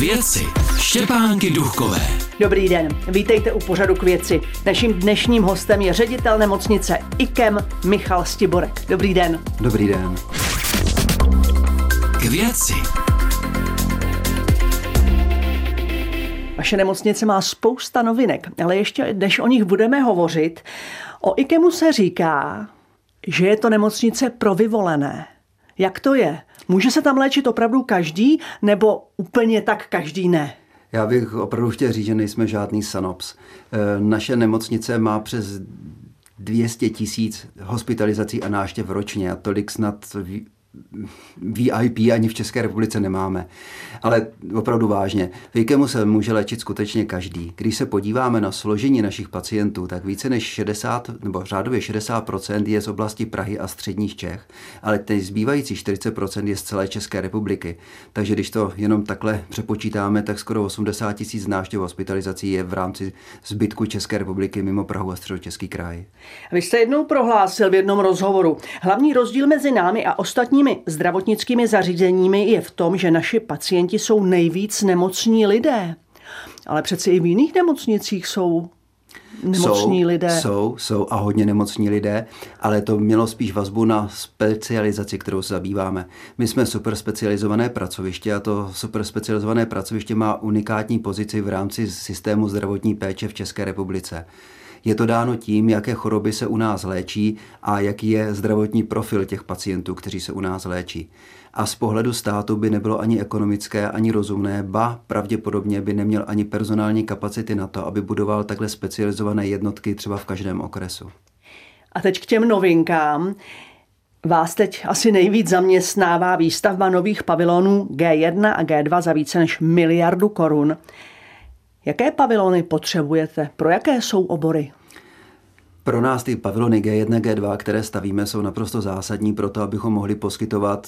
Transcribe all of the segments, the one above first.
věci Štěpánky Duchové. Dobrý den, vítejte u pořadu k věci. Naším dnešním hostem je ředitel nemocnice IKEM Michal Stiborek. Dobrý den. Dobrý den. K věci. Vaše nemocnice má spousta novinek, ale ještě než o nich budeme hovořit, o IKEMu se říká, že je to nemocnice pro vyvolené. Jak to je? Může se tam léčit opravdu každý, nebo úplně tak každý ne? Já bych opravdu chtěl říct, že nejsme žádný sanops. Eh, naše nemocnice má přes 200 tisíc hospitalizací a náštěv ročně a tolik snad VIP ani v České republice nemáme. Ale opravdu vážně, Vejkemu se může léčit skutečně každý. Když se podíváme na složení našich pacientů, tak více než 60 nebo řádově 60% je z oblasti Prahy a středních Čech, ale ty zbývající 40% je z celé České republiky. Takže když to jenom takhle přepočítáme, tak skoro 80 tisíc návštěv hospitalizací je v rámci zbytku České republiky mimo Prahu a středočeský kraj. Vy jste jednou prohlásil v jednom rozhovoru, hlavní rozdíl mezi námi a ostatní ostatními zdravotnickými zařízeními je v tom, že naši pacienti jsou nejvíc nemocní lidé. Ale přeci i v jiných nemocnicích jsou nemocní jsou, lidé. Jsou, jsou a hodně nemocní lidé, ale to mělo spíš vazbu na specializaci, kterou se zabýváme. My jsme super specializované pracoviště a to super specializované pracoviště má unikátní pozici v rámci systému zdravotní péče v České republice. Je to dáno tím, jaké choroby se u nás léčí a jaký je zdravotní profil těch pacientů, kteří se u nás léčí. A z pohledu státu by nebylo ani ekonomické, ani rozumné, ba pravděpodobně by neměl ani personální kapacity na to, aby budoval takhle specializované jednotky třeba v každém okresu. A teď k těm novinkám. Vás teď asi nejvíc zaměstnává výstavba nových pavilonů G1 a G2 za více než miliardu korun. Jaké pavilony potřebujete? Pro jaké jsou obory? Pro nás ty pavilony G1, G2, které stavíme, jsou naprosto zásadní pro to, abychom mohli poskytovat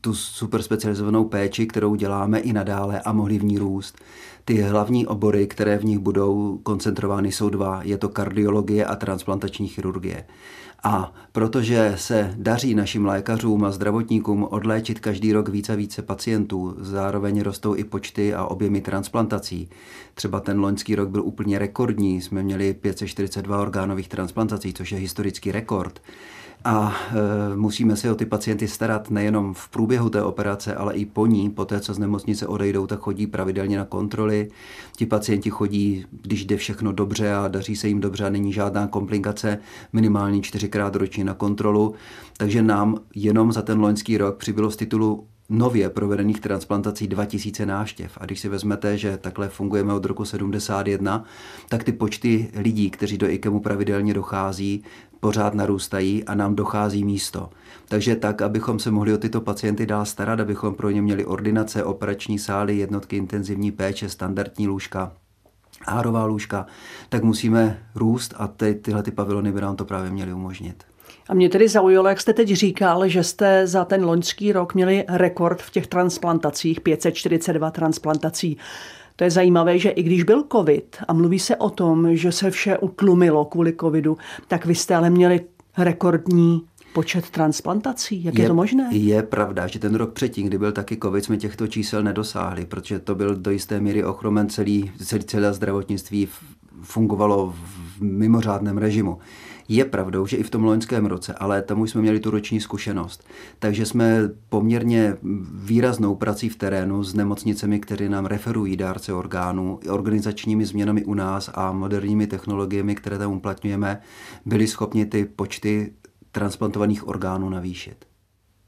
tu super specializovanou péči, kterou děláme i nadále a mohli v ní růst. Ty hlavní obory, které v nich budou koncentrovány, jsou dva. Je to kardiologie a transplantační chirurgie. A protože se daří našim lékařům a zdravotníkům odléčit každý rok více a více pacientů, zároveň rostou i počty a objemy transplantací. Třeba ten loňský rok byl úplně rekordní, jsme měli 542 orgánových transplantací, což je historický rekord a e, musíme se o ty pacienty starat nejenom v průběhu té operace, ale i po ní, po té, co z nemocnice odejdou, tak chodí pravidelně na kontroly. Ti pacienti chodí, když jde všechno dobře a daří se jim dobře a není žádná komplikace, minimálně čtyřikrát ročně na kontrolu. Takže nám jenom za ten loňský rok přibylo z titulu nově provedených transplantací 2000 návštěv. A když si vezmete, že takhle fungujeme od roku 71, tak ty počty lidí, kteří do IKEMu pravidelně dochází, pořád narůstají a nám dochází místo. Takže tak, abychom se mohli o tyto pacienty dál starat, abychom pro ně měli ordinace, operační sály, jednotky intenzivní péče, standardní lůžka, hárová lůžka, tak musíme růst a ty, tyhle ty pavilony by nám to právě měly umožnit. A mě tedy zaujalo, jak jste teď říkal, že jste za ten loňský rok měli rekord v těch transplantacích, 542 transplantací. To je zajímavé, že i když byl covid a mluví se o tom, že se vše utlumilo kvůli covidu, tak vy jste ale měli rekordní počet transplantací. Jak je, je to možné? Je pravda, že ten rok předtím, kdy byl taky covid, jsme těchto čísel nedosáhli, protože to byl do jisté míry ochromen celý, celý, celé zdravotnictví fungovalo v mimořádném režimu. Je pravdou, že i v tom loňském roce, ale tam už jsme měli tu roční zkušenost. Takže jsme poměrně výraznou prací v terénu s nemocnicemi, které nám referují dárce orgánů, organizačními změnami u nás a moderními technologiemi, které tam uplatňujeme, byli schopni ty počty transplantovaných orgánů navýšit.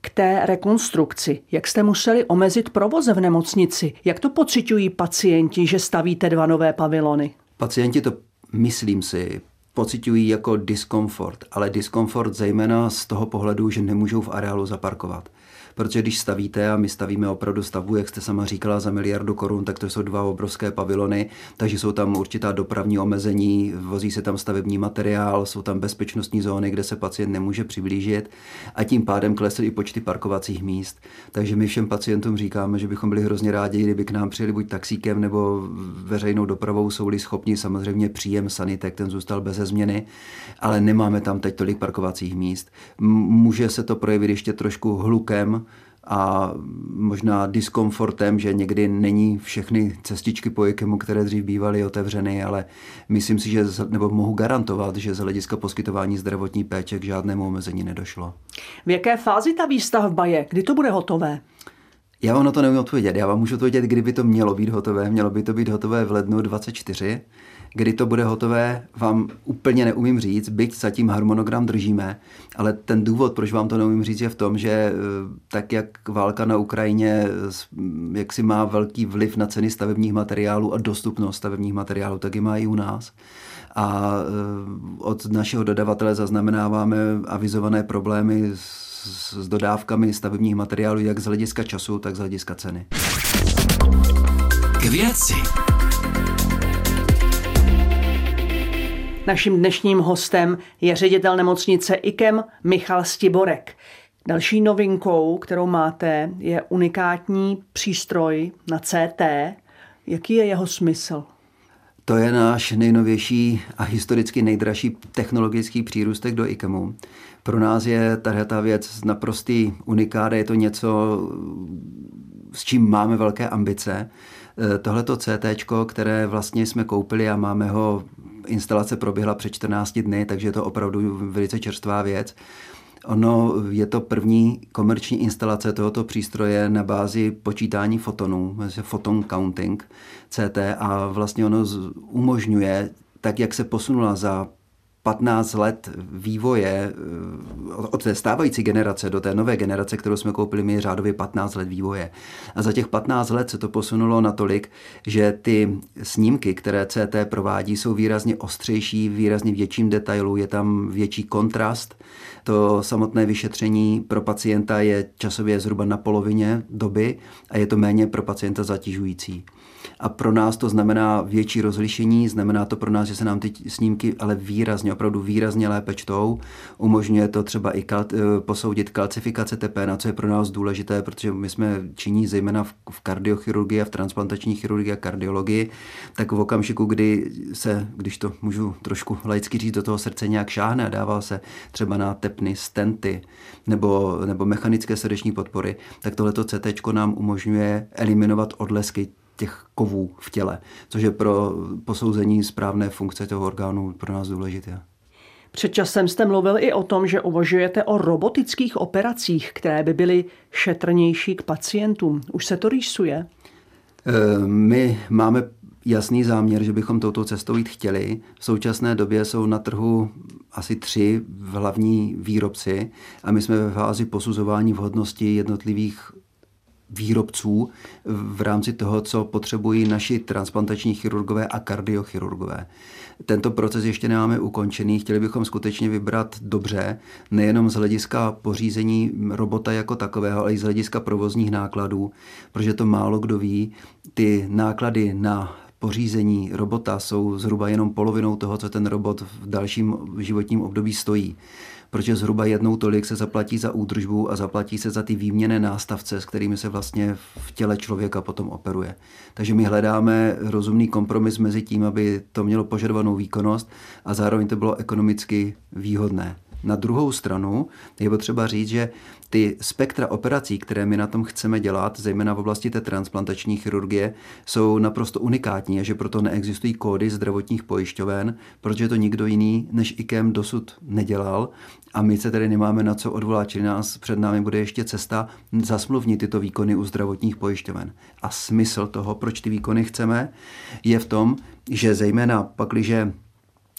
K té rekonstrukci, jak jste museli omezit provoz v nemocnici? Jak to pocitují pacienti, že stavíte dva nové pavilony? Pacienti to, myslím si, pocitují jako diskomfort, ale diskomfort zejména z toho pohledu, že nemůžou v areálu zaparkovat protože když stavíte a my stavíme opravdu stavbu, jak jste sama říkala, za miliardu korun, tak to jsou dva obrovské pavilony, takže jsou tam určitá dopravní omezení, vozí se tam stavební materiál, jsou tam bezpečnostní zóny, kde se pacient nemůže přiblížit a tím pádem klesly i počty parkovacích míst. Takže my všem pacientům říkáme, že bychom byli hrozně rádi, kdyby k nám přijeli buď taxíkem nebo veřejnou dopravou, jsou-li schopni samozřejmě příjem sanitek, ten zůstal bez změny, ale nemáme tam teď tolik parkovacích míst. Může se to projevit ještě trošku hlukem, a možná diskomfortem, že někdy není všechny cestičky po IKEMu, které dřív bývaly otevřeny, ale myslím si, že, nebo mohu garantovat, že z hlediska poskytování zdravotní péče k žádnému omezení nedošlo. V jaké fázi ta výstavba je? Kdy to bude hotové? Já vám na to nevím odpovědět. Já vám můžu odpovědět, kdyby to mělo být hotové. Mělo by to být hotové v lednu 24. Kdy to bude hotové, vám úplně neumím říct, byť zatím harmonogram držíme, ale ten důvod, proč vám to neumím říct, je v tom, že eh, tak, jak válka na Ukrajině jak si má velký vliv na ceny stavebních materiálů a dostupnost stavebních materiálů, tak je má i u nás a eh, od našeho dodavatele zaznamenáváme avizované problémy s s dodávkami stavebních materiálů jak z hlediska času, tak z hlediska ceny. K věci. Naším dnešním hostem je ředitel nemocnice IKEM Michal Stiborek. Další novinkou, kterou máte, je unikátní přístroj na CT. Jaký je jeho smysl? To je náš nejnovější a historicky nejdražší technologický přírůstek do IKEMu. Pro nás je tahle ta věc naprostý unikát, je to něco, s čím máme velké ambice. E, tohleto CT, které vlastně jsme koupili a máme ho, instalace proběhla před 14 dny, takže je to opravdu velice čerstvá věc. Ono je to první komerční instalace tohoto přístroje na bázi počítání fotonů, foton counting CT a vlastně ono umožňuje, tak jak se posunula za 15 let vývoje eh, od té stávající generace do té nové generace, kterou jsme koupili, mi je řádově 15 let vývoje. A za těch 15 let se to posunulo natolik, že ty snímky, které CT provádí, jsou výrazně ostřejší, výrazně větším detailu, je tam větší kontrast. To samotné vyšetření pro pacienta je časově zhruba na polovině doby a je to méně pro pacienta zatěžující a pro nás to znamená větší rozlišení, znamená to pro nás, že se nám ty snímky ale výrazně, opravdu výrazně lépe čtou. Umožňuje to třeba i kal- eh, posoudit kalcifikace na co je pro nás důležité, protože my jsme činí zejména v, v kardiochirurgii a v transplantační chirurgii a kardiologii, tak v okamžiku, kdy se, když to můžu trošku laicky říct, do toho srdce nějak šáhne a dává se třeba na tepny, stenty nebo, nebo mechanické srdeční podpory, tak tohleto CT nám umožňuje eliminovat odlesky těch kovů v těle, což je pro posouzení správné funkce toho orgánu pro nás důležité. Před časem jste mluvil i o tom, že uvažujete o robotických operacích, které by byly šetrnější k pacientům. Už se to rýsuje? Eh, my máme jasný záměr, že bychom touto cestou jít chtěli. V současné době jsou na trhu asi tři hlavní výrobci a my jsme ve fázi posuzování vhodnosti jednotlivých výrobců v rámci toho, co potřebují naši transplantační chirurgové a kardiochirurgové. Tento proces ještě nemáme ukončený, chtěli bychom skutečně vybrat dobře, nejenom z hlediska pořízení robota jako takového, ale i z hlediska provozních nákladů, protože to málo kdo ví. Ty náklady na pořízení robota jsou zhruba jenom polovinou toho, co ten robot v dalším životním období stojí protože zhruba jednou tolik se zaplatí za údržbu a zaplatí se za ty výměné nástavce, s kterými se vlastně v těle člověka potom operuje. Takže my hledáme rozumný kompromis mezi tím, aby to mělo požadovanou výkonnost a zároveň to bylo ekonomicky výhodné. Na druhou stranu je potřeba říct, že ty spektra operací, které my na tom chceme dělat, zejména v oblasti té transplantační chirurgie, jsou naprosto unikátní a že proto neexistují kódy zdravotních pojišťoven, protože to nikdo jiný než IKEM dosud nedělal a my se tedy nemáme na co odvolat, čili nás před námi bude ještě cesta zasmluvnit tyto výkony u zdravotních pojišťoven. A smysl toho, proč ty výkony chceme, je v tom, že zejména pakliže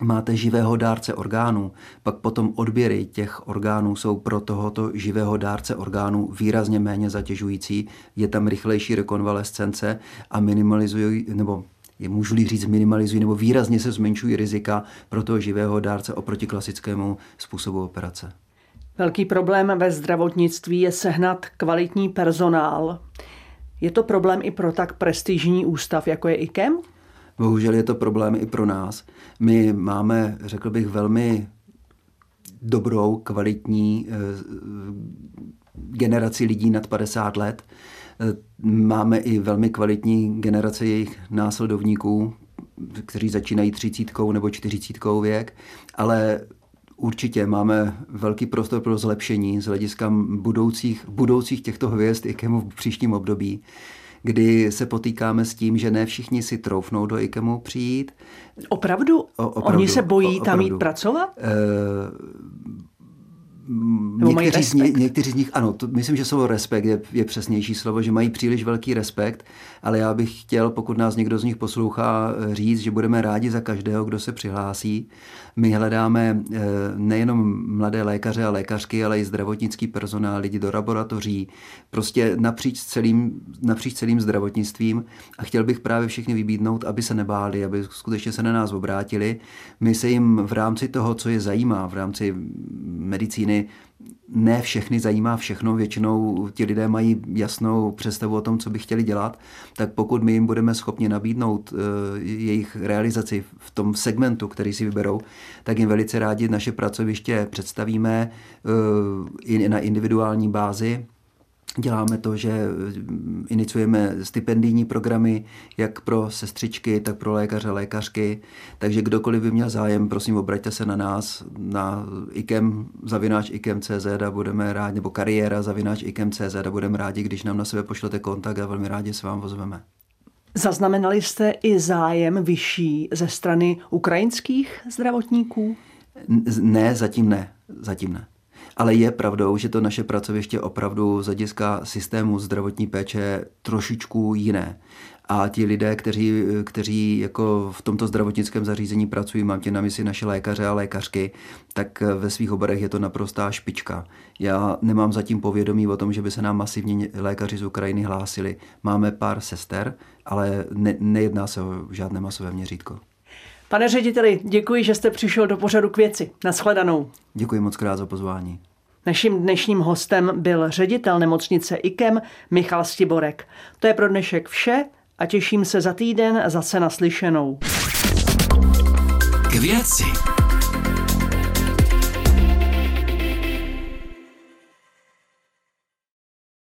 máte živého dárce orgánů, pak potom odběry těch orgánů jsou pro tohoto živého dárce orgánů výrazně méně zatěžující, je tam rychlejší rekonvalescence a minimalizují, nebo je můžu říct minimalizují nebo výrazně se zmenšují rizika pro toho živého dárce oproti klasickému způsobu operace. Velký problém ve zdravotnictví je sehnat kvalitní personál. Je to problém i pro tak prestižní ústav, jako je IKEM? Bohužel je to problém i pro nás. My máme, řekl bych, velmi dobrou, kvalitní eh, generaci lidí nad 50 let. Eh, máme i velmi kvalitní generace jejich následovníků, kteří začínají třicítkou nebo čtyřicítkou věk, ale určitě máme velký prostor pro zlepšení z hlediska budoucích, budoucích těchto hvězd i v příštím období kdy se potýkáme s tím, že ne všichni si troufnou do IKEMu přijít. Opravdu? O, opravdu Oni se bojí o, tam jít pracovat? E, někteří, z nich, někteří z nich, ano, to, myslím, že slovo respekt je, je přesnější slovo, že mají příliš velký respekt, ale já bych chtěl, pokud nás někdo z nich poslouchá, říct, že budeme rádi za každého, kdo se přihlásí. My hledáme eh, nejenom mladé lékaře a lékařky, ale i zdravotnický personál, lidi do laboratoří, prostě napříč celým, napříč celým zdravotnictvím a chtěl bych právě všechny vybídnout, aby se nebáli, aby skutečně se na nás obrátili. My se jim v rámci toho, co je zajímá, v rámci medicíny, ne všechny zajímá všechno, většinou ti lidé mají jasnou představu o tom, co by chtěli dělat, tak pokud my jim budeme schopni nabídnout uh, jejich realizaci v tom segmentu, který si vyberou, tak jim velice rádi naše pracoviště představíme uh, i na individuální bázi Děláme to, že mm, iniciujeme stipendijní programy jak pro sestřičky, tak pro lékaře, lékařky. Takže kdokoliv by měl zájem, prosím, obraťte se na nás, na ikem, zavináč ikem.cz a budeme rádi, nebo kariéra zavináč ikem.cz a budeme rádi, když nám na sebe pošlete kontakt a velmi rádi se vám ozveme. Zaznamenali jste i zájem vyšší ze strany ukrajinských zdravotníků? Ne, zatím ne. Zatím ne. Ale je pravdou, že to naše pracoviště opravdu z hlediska systému zdravotní péče trošičku jiné. A ti lidé, kteří, kteří jako v tomto zdravotnickém zařízení pracují, mám tě na mysli naše lékaře a lékařky, tak ve svých oborech je to naprostá špička. Já nemám zatím povědomí o tom, že by se nám masivně lékaři z Ukrajiny hlásili. Máme pár sester, ale ne, nejedná se o žádné masové měřítko. Pane řediteli, děkuji, že jste přišel do pořadu k věci. Naschledanou. Děkuji moc krát za pozvání. Naším dnešním hostem byl ředitel nemocnice IKEM Michal Stiborek. To je pro dnešek vše a těším se za týden zase naslyšenou. K věci.